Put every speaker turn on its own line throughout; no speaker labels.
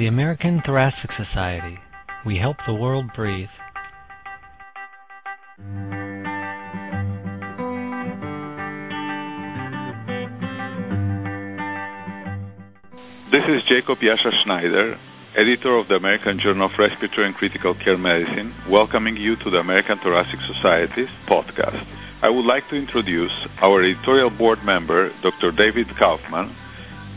The American Thoracic Society. We help the world breathe.
This is Jacob Yasha Schneider, editor of the American Journal of Respiratory and Critical Care Medicine, welcoming you to the American Thoracic Society's podcast. I would like to introduce our editorial board member, Dr. David Kaufman,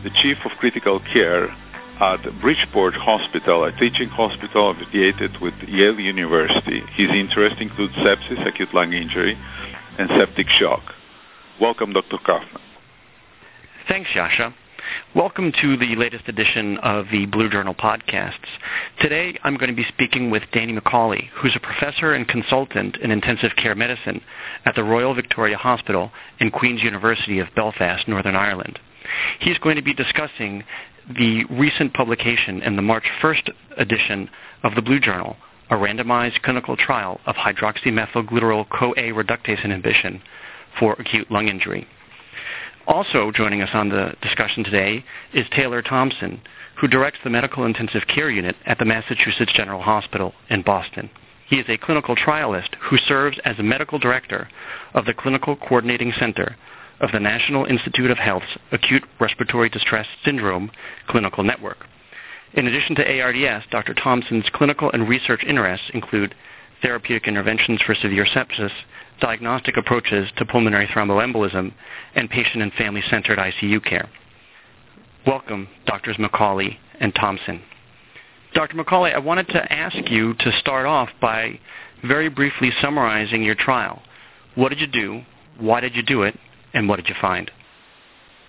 the Chief of Critical Care at Bridgeport Hospital, a teaching hospital affiliated with Yale University. His interests include sepsis, acute lung injury, and septic shock. Welcome, Dr. Kaufman.
Thanks, Yasha. Welcome to the latest edition of the Blue Journal podcasts. Today I'm going to be speaking with Danny McCauley, who's a professor and consultant in intensive care medicine at the Royal Victoria Hospital and Queen's University of Belfast, Northern Ireland. He's going to be discussing the recent publication in the March 1st edition of the Blue Journal, a randomized clinical trial of hydroxymethylglutaryl CoA reductase inhibition for acute lung injury. Also joining us on the discussion today is Taylor Thompson, who directs the Medical Intensive Care Unit at the Massachusetts General Hospital in Boston. He is a clinical trialist who serves as a medical director of the Clinical Coordinating Center of the National Institute of Health's Acute Respiratory Distress Syndrome Clinical Network. In addition to ARDS, Dr. Thompson's clinical and research interests include therapeutic interventions for severe sepsis, diagnostic approaches to pulmonary thromboembolism, and patient and family-centered ICU care. Welcome, Drs. McCauley and Thompson. Dr. McCauley, I wanted to ask you to start off by very briefly summarizing your trial. What did you do? Why did you do it? And what did you find?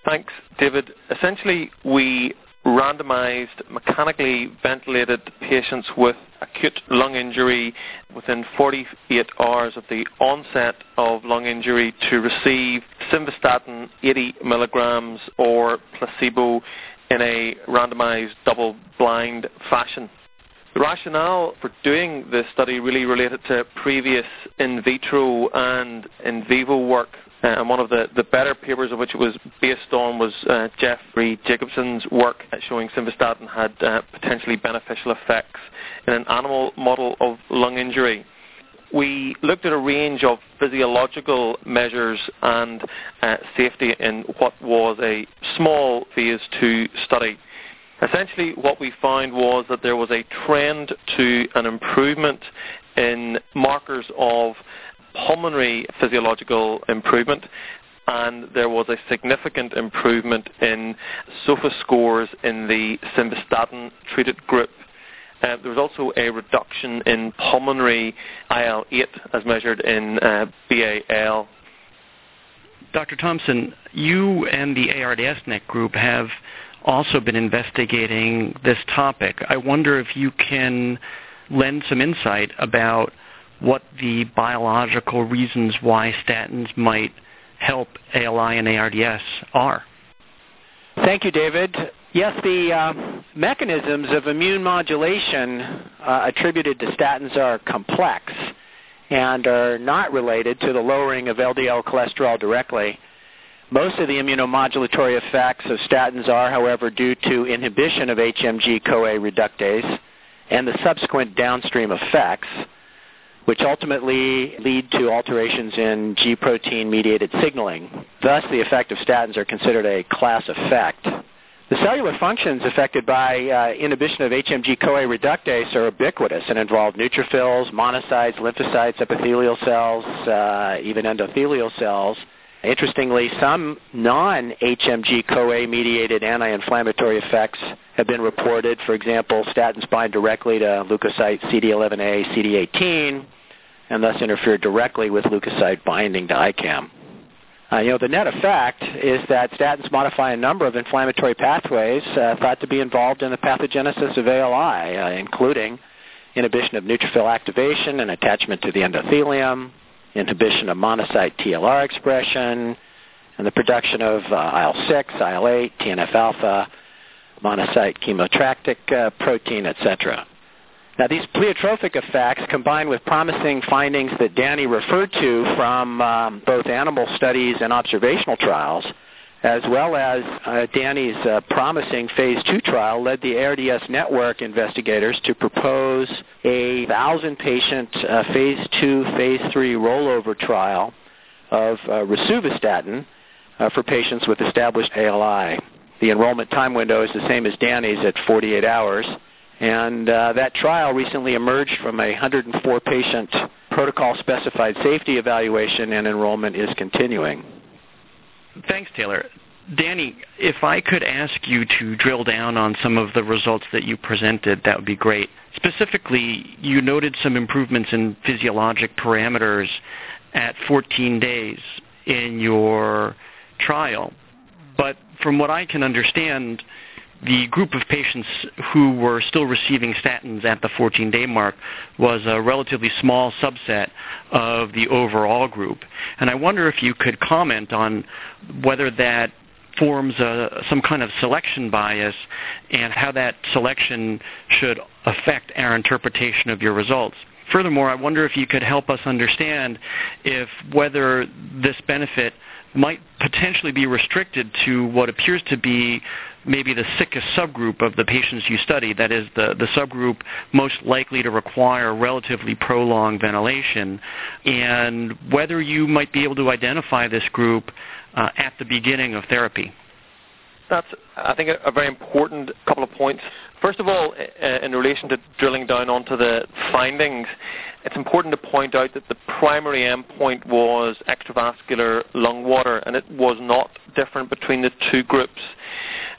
Thanks, David. Essentially, we randomized mechanically ventilated patients with acute lung injury within 48 hours of the onset of lung injury to receive simvastatin 80 milligrams or placebo in a randomized double blind fashion. The rationale for doing this study really related to previous in vitro and in vivo work and one of the, the better papers of which it was based on was uh, Jeffrey Jacobson's work showing simvastatin had uh, potentially beneficial effects in an animal model of lung injury. We looked at a range of physiological measures and uh, safety in what was a small phase 2 study. Essentially, what we found was that there was a trend to an improvement in markers of pulmonary physiological improvement and there was a significant improvement in SOFA scores in the simvastatin treated group. Uh, there was also a reduction in pulmonary IL-8 as measured in uh, BAL.
Dr. Thompson, you and the ARDSNet group have also been investigating this topic. I wonder if you can lend some insight about what the biological reasons why statins might help ALI and ARDS are.
Thank you, David. Yes, the uh, mechanisms of immune modulation uh, attributed to statins are complex and are not related to the lowering of LDL cholesterol directly. Most of the immunomodulatory effects of statins are, however, due to inhibition of HMG-CoA reductase and the subsequent downstream effects which ultimately lead to alterations in G protein mediated signaling. Thus, the effect of statins are considered a class effect. The cellular functions affected by uh, inhibition of HMG-CoA reductase are ubiquitous and involve neutrophils, monocytes, lymphocytes, epithelial cells, uh, even endothelial cells. Interestingly, some non-HMG-CoA mediated anti-inflammatory effects have been reported. For example, statins bind directly to leukocyte CD11A, CD18, and thus interfere directly with leukocyte binding to ICAM. Uh, you know, the net effect is that statins modify a number of inflammatory pathways uh, thought to be involved in the pathogenesis of ALI, uh, including inhibition of neutrophil activation and attachment to the endothelium, inhibition of monocyte TLR expression, and the production of uh, IL-6, IL-8, TNF-alpha, monocyte chemotactic uh, protein, etc. Now, these pleiotropic effects, combined with promising findings that Danny referred to from um, both animal studies and observational trials, as well as uh, Danny's uh, promising phase two trial, led the ARDS network investigators to propose a thousand patient uh, phase two, phase three rollover trial of uh, rosuvastatin uh, for patients with established ALI. The enrollment time window is the same as Danny's at 48 hours. And uh, that trial recently emerged from a 104 patient protocol specified safety evaluation, and enrollment is continuing.
Thanks, Taylor. Danny, if I could ask you to drill down on some of the results that you presented, that would be great. Specifically, you noted some improvements in physiologic parameters at 14 days in your trial. But from what I can understand, the group of patients who were still receiving statins at the 14-day mark was a relatively small subset of the overall group. And I wonder if you could comment on whether that forms a, some kind of selection bias and how that selection should affect our interpretation of your results. Furthermore, I wonder if you could help us understand if whether this benefit might potentially be restricted to what appears to be maybe the sickest subgroup of the patients you study, that is the, the subgroup most likely to require relatively prolonged ventilation, and whether you might be able to identify this group uh, at the beginning of therapy.
That's, I think, a, a very important couple of points. First of all, in relation to drilling down onto the findings, it's important to point out that the primary endpoint was extravascular lung water, and it was not different between the two groups.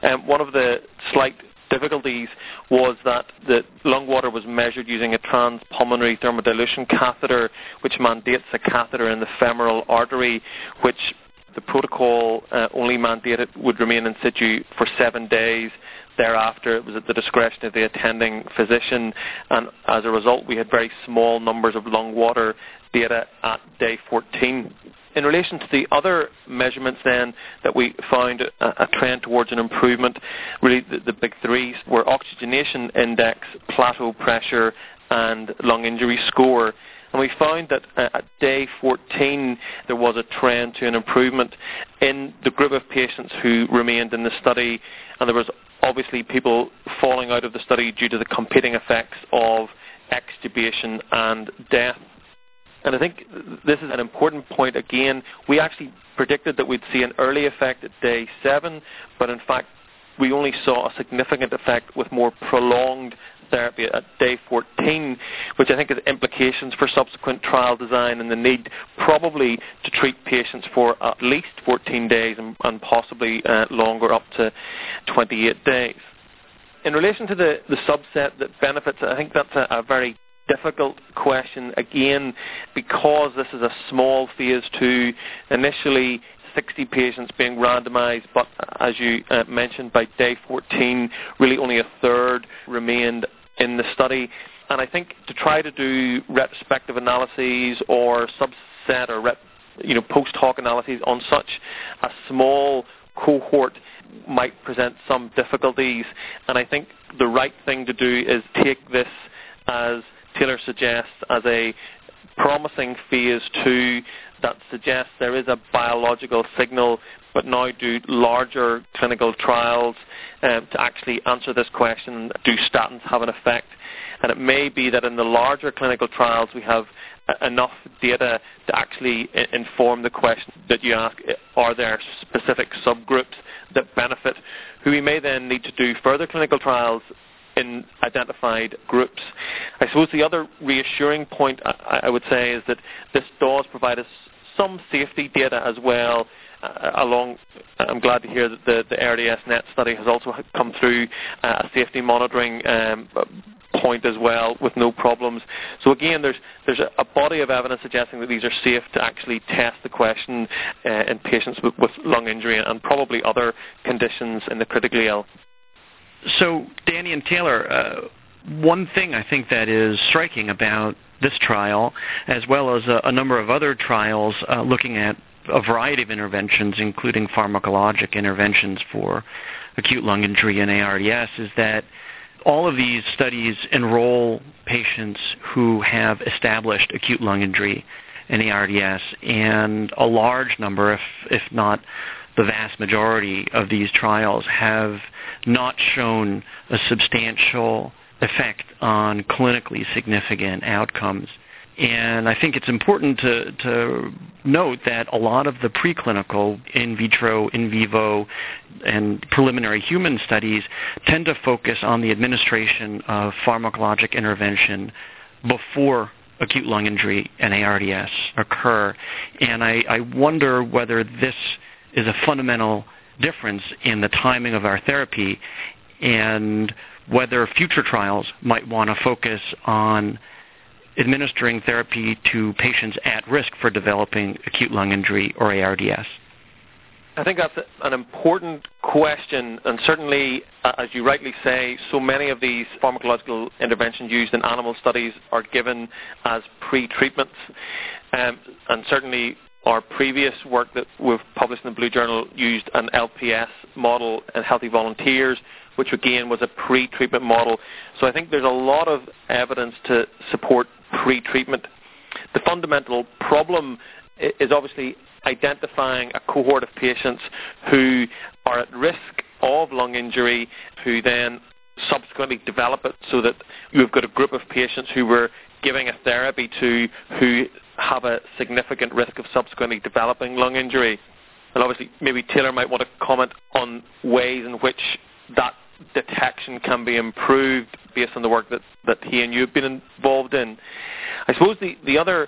Um, one of the slight difficulties was that the lung water was measured using a transpulmonary thermodilution catheter, which mandates a catheter in the femoral artery, which the protocol uh, only mandated would remain in situ for seven days. Thereafter, it was at the discretion of the attending physician, and as a result, we had very small numbers of lung water data at day 14. In relation to the other measurements then that we found a, a trend towards an improvement, really the, the big three were oxygenation index, plateau pressure, and lung injury score. And we found that uh, at day 14 there was a trend to an improvement in the group of patients who remained in the study, and there was obviously people falling out of the study due to the competing effects of extubation and death. And I think this is an important point again. We actually predicted that we'd see an early effect at day seven, but in fact, we only saw a significant effect with more prolonged therapy at day 14, which I think has implications for subsequent trial design and the need probably to treat patients for at least 14 days and, and possibly uh, longer, up to 28 days. In relation to the, the subset that benefits, I think that's a, a very difficult question again because this is a small phase two. Initially, 60 patients being randomized, but as you uh, mentioned, by day 14, really only a third remained in the study. And I think to try to do retrospective analyses or subset or rep, you know post hoc analyses on such a small cohort might present some difficulties. And I think the right thing to do is take this as Taylor suggests as a promising phase two that suggests there is a biological signal, but now do larger clinical trials um, to actually answer this question do statins have an effect? And it may be that in the larger clinical trials we have uh, enough data to actually uh, inform the question that you ask are there specific subgroups that benefit, who we may then need to do further clinical trials in identified groups. I suppose the other reassuring point I, I would say is that this does provide us some safety data as well. Uh, along, I'm glad to hear that the, the ARDS net study has also come through uh, a safety monitoring um, point as well with no problems. So again, there's there's a, a, body of evidence suggesting that these are safe to actually test the question uh, in patients with, with lung injury and probably other conditions in the critically ill.
So, Danny and Taylor, uh, one thing I think that is striking about this trial, as well as a, a number of other trials uh, looking at a variety of interventions, including pharmacologic interventions for acute lung injury and ARDS, is that all of these studies enroll patients who have established acute lung injury and ARDS, and a large number, if, if not the vast majority of these trials have not shown a substantial effect on clinically significant outcomes. And I think it's important to, to note that a lot of the preclinical, in vitro, in vivo, and preliminary human studies tend to focus on the administration of pharmacologic intervention before acute lung injury and ARDS occur. And I, I wonder whether this is a fundamental difference in the timing of our therapy and whether future trials might want to focus on administering therapy to patients at risk for developing acute lung injury or ARDS?
I think that's an important question, and certainly, uh, as you rightly say, so many of these pharmacological interventions used in animal studies are given as pre-treatments, um, and certainly our previous work that we've published in the Blue Journal used an LPS model in healthy volunteers, which again was a pre-treatment model. So I think there's a lot of evidence to support pre-treatment. The fundamental problem is obviously identifying a cohort of patients who are at risk of lung injury, who then subsequently develop it so that you've got a group of patients who we're giving a therapy to who have a significant risk of subsequently developing lung injury. And obviously, maybe Taylor might want to comment on ways in which that detection can be improved based on the work that, that he and you have been involved in. I suppose the, the other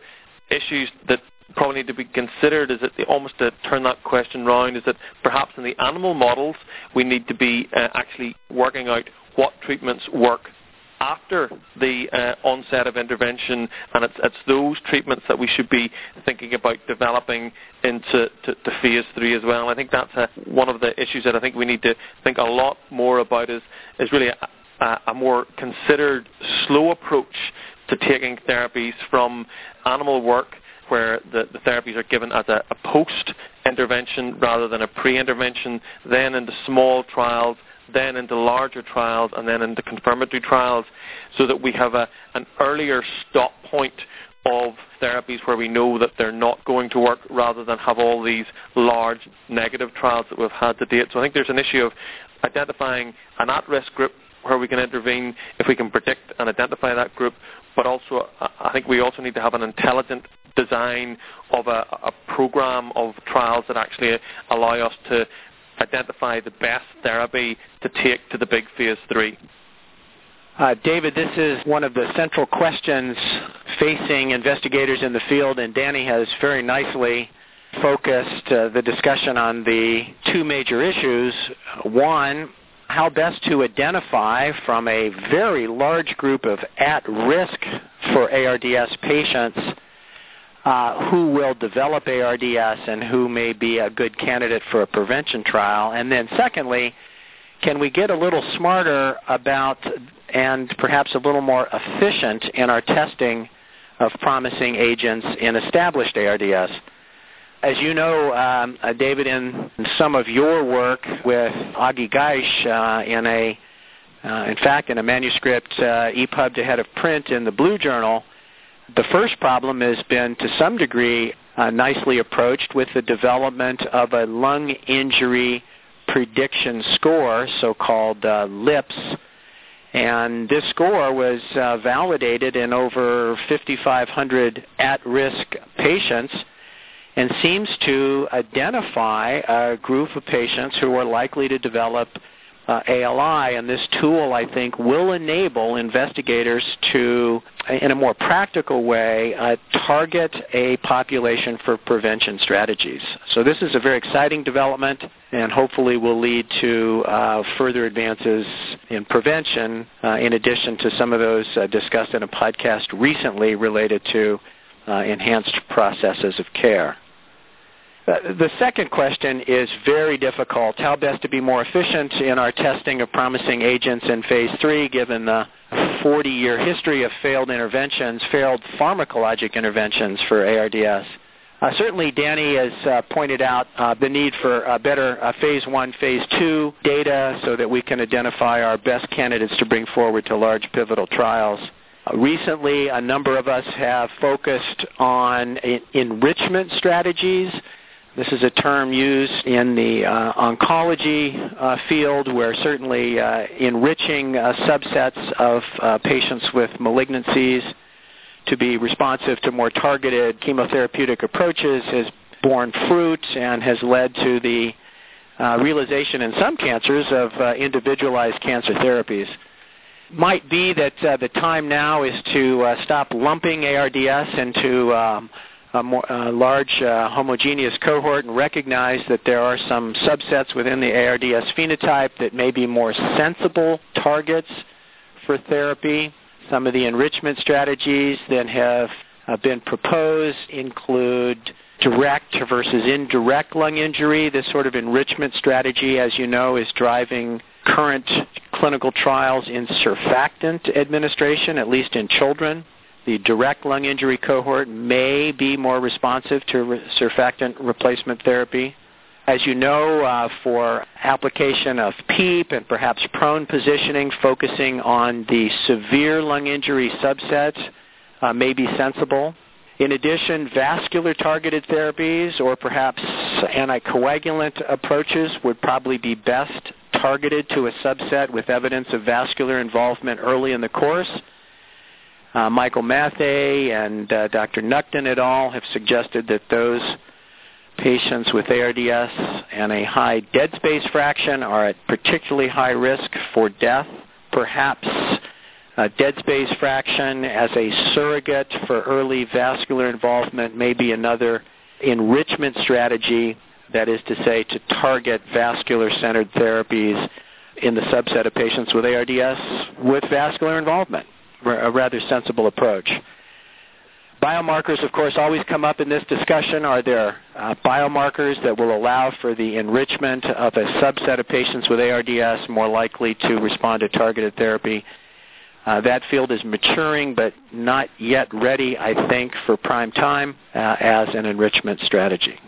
issues that probably need to be considered is that the, almost to turn that question round is that perhaps in the animal models we need to be uh, actually working out what treatments work after the uh, onset of intervention, and it's, it's, those treatments that we should be thinking about developing into to, to phase three as well. I think that's a, one of the issues that I think we need to think a lot more about is, is really a, a, more considered, slow approach to taking therapies from animal work where the, the, therapies are given as a, a post-intervention rather than a pre-intervention, then into small trials then into larger trials, and then into confirmatory trials, so that we have a, an earlier stop point of therapies where we know that they're not going to work rather than have all these large negative trials that we've had to date. So I think there's an issue of identifying an at-risk group where we can intervene if we can predict and identify that group, but also uh, I think we also need to have an intelligent design of a, a program of trials that actually allow us to identify the best therapy to take to the big phase three?
Uh, David, this is one of the central questions facing investigators in the field, and Danny has very nicely focused uh, the discussion on the two major issues. One, how best to identify from a very large group of at risk for ARDS patients uh, who will develop ARDS and who may be a good candidate for a prevention trial. And then secondly, can we get a little smarter about and perhaps a little more efficient in our testing of promising agents in established ARDS? As you know, um, uh, David, in some of your work with Ogi Gajic uh, in a, uh, in fact, in a manuscript uh, EPUB ahead of print in the Blue Journal, the first problem has been to some degree uh, nicely approached with the development of a lung injury prediction score, so-called uh, LIPS. And this score was uh, validated in over 5,500 at-risk patients and seems to identify a group of patients who are likely to develop uh, ALI, and this tool, I think, will enable investigators to, in a more practical way, uh, target a population for prevention strategies. So this is a very exciting development, and hopefully will lead to uh, further advances in prevention, uh, in addition to some of those uh, discussed in a podcast recently related to uh, enhanced processes of care. Uh, the second question is very difficult. How best to be more efficient in our testing of promising agents in phase three, given the 40-year history of failed interventions, failed pharmacologic interventions for ARDS. Uh, certainly, Danny has uh, pointed out uh, the need for uh, better uh, phase one, phase two data so that we can identify our best candidates to bring forward to large pivotal trials. recently, a number of us have focused on enrichment strategies This is a term used in the uh, oncology uh, field where certainly uh, enriching uh, subsets of uh, patients with malignancies to be responsive to more targeted chemotherapeutic approaches has borne fruit and has led to the uh, realization in some cancers of individualized cancer therapies. Might be that uh, the time now is to uh, stop lumping ARDS into um, a more uh, large uh, homogeneous cohort and recognize that there are some subsets within the ARDS phenotype that may be more sensible targets for therapy. Some of the enrichment strategies that have uh, been proposed include direct versus indirect lung injury. This sort of enrichment strategy, as you know, is driving current clinical trials in surfactant administration, at least in children. The direct lung injury cohort may be more responsive to re- surfactant replacement therapy. As you know, uh, for application of PEEP and perhaps prone positioning, focusing on the severe lung injury subset uh, may be sensible. In addition, vascular targeted therapies or perhaps anticoagulant approaches would probably be best targeted to a subset with evidence of vascular involvement early in the course. Uh, Michael Matthay and uh, Dr. Nuckton et al. have suggested that those patients with ARDS and a high dead space fraction are at particularly high risk for death. Perhaps uh, dead space fraction as a surrogate for early vascular involvement may be another enrichment strategy, that is to say, to target vascular centered therapies in the subset of patients with ARDS with vascular involvement, a rather sensible approach. Biomarkers, of course, always come up in this discussion. Are there uh, biomarkers that will allow for the enrichment of a subset of patients with ARDS more likely to respond to targeted therapy? Uh, that field is maturing, but not yet ready, I think, for prime time uh, as an enrichment strategy.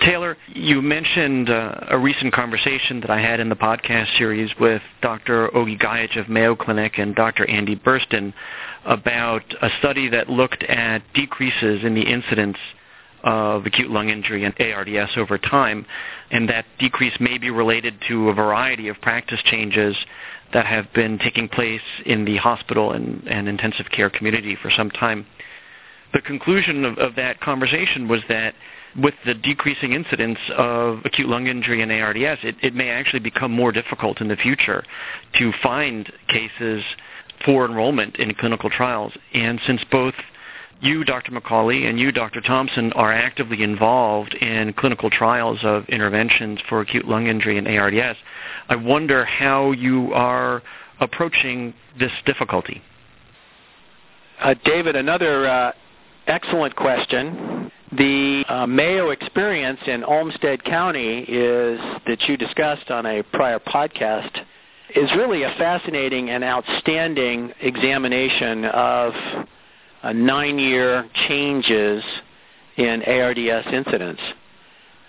Taylor, you mentioned uh, a recent conversation that I had in the podcast series with Dr. Ogi Gajic of Mayo Clinic and Dr. Andy Burston about a study that looked at decreases in the incidence of acute lung injury and ARDS over time, and that decrease may be related to a variety of practice changes that have been taking place in the hospital and, and intensive care community for some time. The conclusion of, of that conversation was that with the decreasing incidence of acute lung injury and ARDS, it, it may actually become more difficult in the future to find cases for enrollment in clinical trials. And since both you, Dr. McCauley, and you, Dr. Thompson, are actively involved in clinical trials of interventions for acute lung injury and ARDS. I wonder how you are approaching this difficulty.
Uh, David, another uh, excellent question. The uh, Mayo experience in Olmsted County is that you discussed on a prior podcast is really a fascinating and outstanding examination of uh, nine-year changes in ARDS incidence.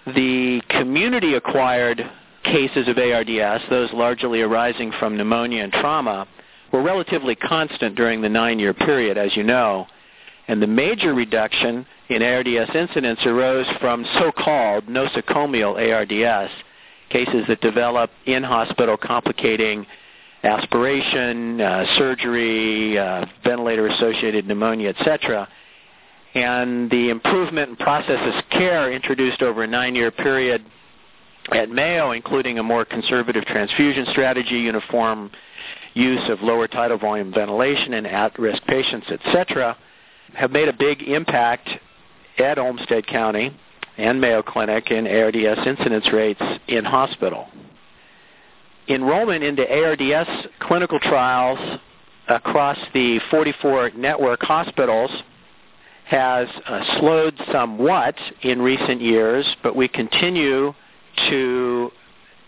The community-acquired cases of ARDS, those largely arising from pneumonia and trauma, were relatively constant during the nine-year period, as you know. And the major reduction in ARDS incidence arose from so-called nosocomial ARDS, cases that develop in hospital complicating aspiration, uh, surgery, uh, ventilator-associated pneumonia, etc. And the improvement in processes care introduced over a nine-year period at Mayo, including a more conservative transfusion strategy, uniform use of lower tidal volume ventilation in at-risk patients, etc., have made a big impact at Olmsted County and Mayo Clinic in ARDS incidence rates in hospital. Enrollment into ARDS clinical trials across the 44 network hospitals has uh, slowed somewhat in recent years, but we continue to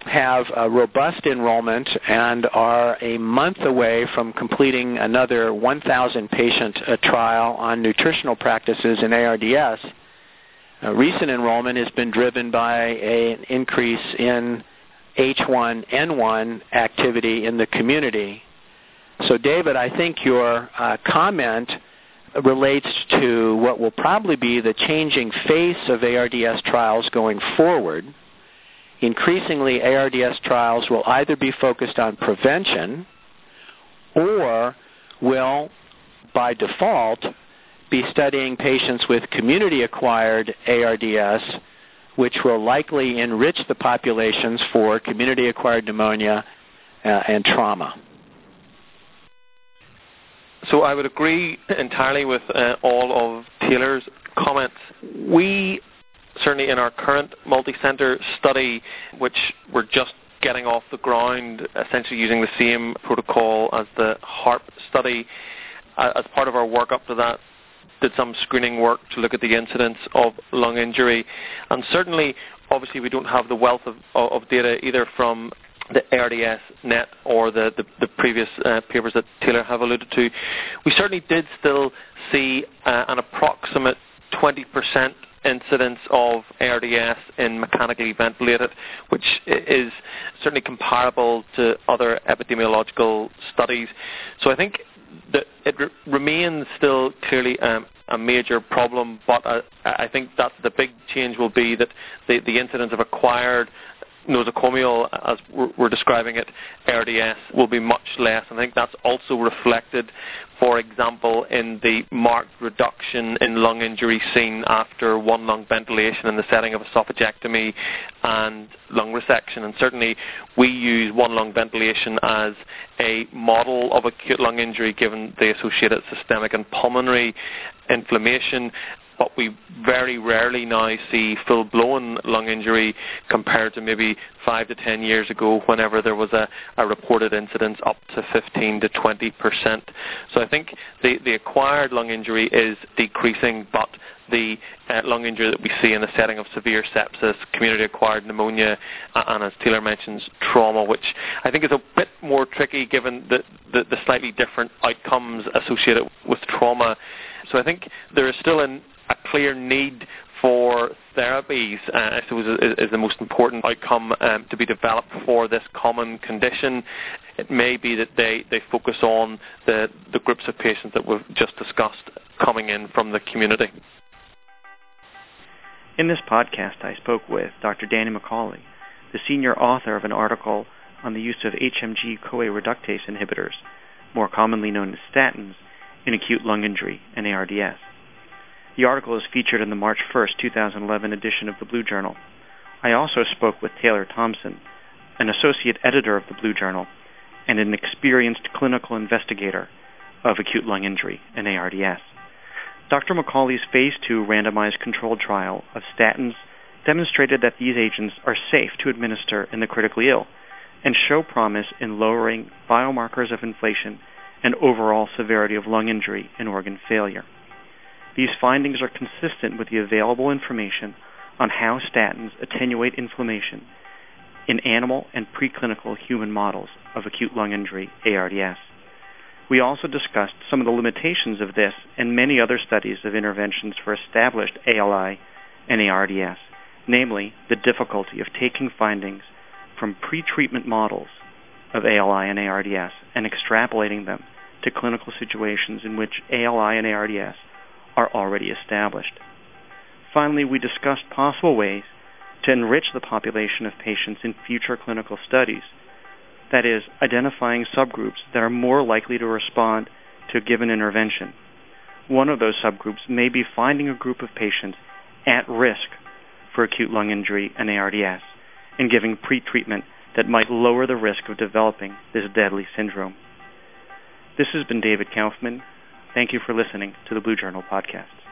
have a robust enrollment and are a month away from completing another 1,000 patient uh, trial on nutritional practices in ARDS. Uh, recent enrollment has been driven by a, an increase in H1N1 activity in the community. So, David, I think your uh, comment relates to what will probably be the changing face of ARDS trials going forward. Increasingly, ARDS trials will either be focused on prevention or will, by default, be studying patients with community-acquired ARDS, which will likely enrich the populations for community-acquired pneumonia uh, and trauma.
So I would agree entirely with uh, all of Taylor's comments. We certainly in our current multi-center study, which we're just getting off the ground, essentially using the same protocol as the HARP study. Uh, as part of our work up to that, did some screening work to look at the incidence of lung injury, and certainly, obviously, we don't have the wealth of, of data either from the ARDS net or the, the, the previous uh, papers that Taylor have alluded to. We certainly did still see uh, an approximate 20% incidence of ARDS in mechanically ventilated, which is certainly comparable to other epidemiological studies. So I think that it re- remains still clearly um, a major problem, but uh, I think that the big change will be that the, the incidence of acquired nosocomial, as we're describing it, ARDS, will be much less. I think that's also reflected, for example, in the marked reduction in lung injury seen after one lung ventilation in the setting of esophagectomy and lung resection. And certainly we use one lung ventilation as a model of acute lung injury given the associated systemic and pulmonary inflammation but we very rarely now see full-blown lung injury compared to maybe five to ten years ago whenever there was a, a reported incidence up to 15 to 20 percent. So I think the, the acquired lung injury is decreasing, but the uh, lung injury that we see in the setting of severe sepsis, community-acquired pneumonia, and as Taylor mentions, trauma, which I think is a bit more tricky given the, the, the slightly different outcomes associated with trauma. So I think there is still an a clear need for therapies, uh, I suppose, is, is, the most important outcome um, to be developed for this common condition. It may be that they, they focus on the, the groups of patients that we've just discussed coming in from the community.
In this podcast, I spoke with Dr. Danny McCauley, the senior author of an article on the use of HMG-CoA reductase inhibitors, more commonly known as statins, in acute lung injury and ARDS. The article is featured in the March 1, 2011 edition of the Blue Journal. I also spoke with Taylor Thompson, an associate editor of the Blue Journal and an experienced clinical investigator of acute lung injury and ARDS. Dr. McCauley's phase 2 randomized controlled trial of statins demonstrated that these agents are safe to administer in the critically ill and show promise in lowering biomarkers of inflation and overall severity of lung injury and organ failure. These findings are consistent with the available information on how statins attenuate inflammation in animal and preclinical human models of acute lung injury, ARDS. We also discussed some of the limitations of this and many other studies of interventions for established ALI and ARDS, namely the difficulty of taking findings from pretreatment models of ALI and ARDS and extrapolating them to clinical situations in which ALI and ARDS are already established. Finally, we discussed possible ways to enrich the population of patients in future clinical studies, that is, identifying subgroups that are more likely to respond to a given intervention. One of those subgroups may be finding a group of patients at risk for acute lung injury and ARDS and giving pretreatment that might lower the risk of developing this deadly syndrome. This has been David Kaufman, Thank you for listening to the Blue Journal podcast.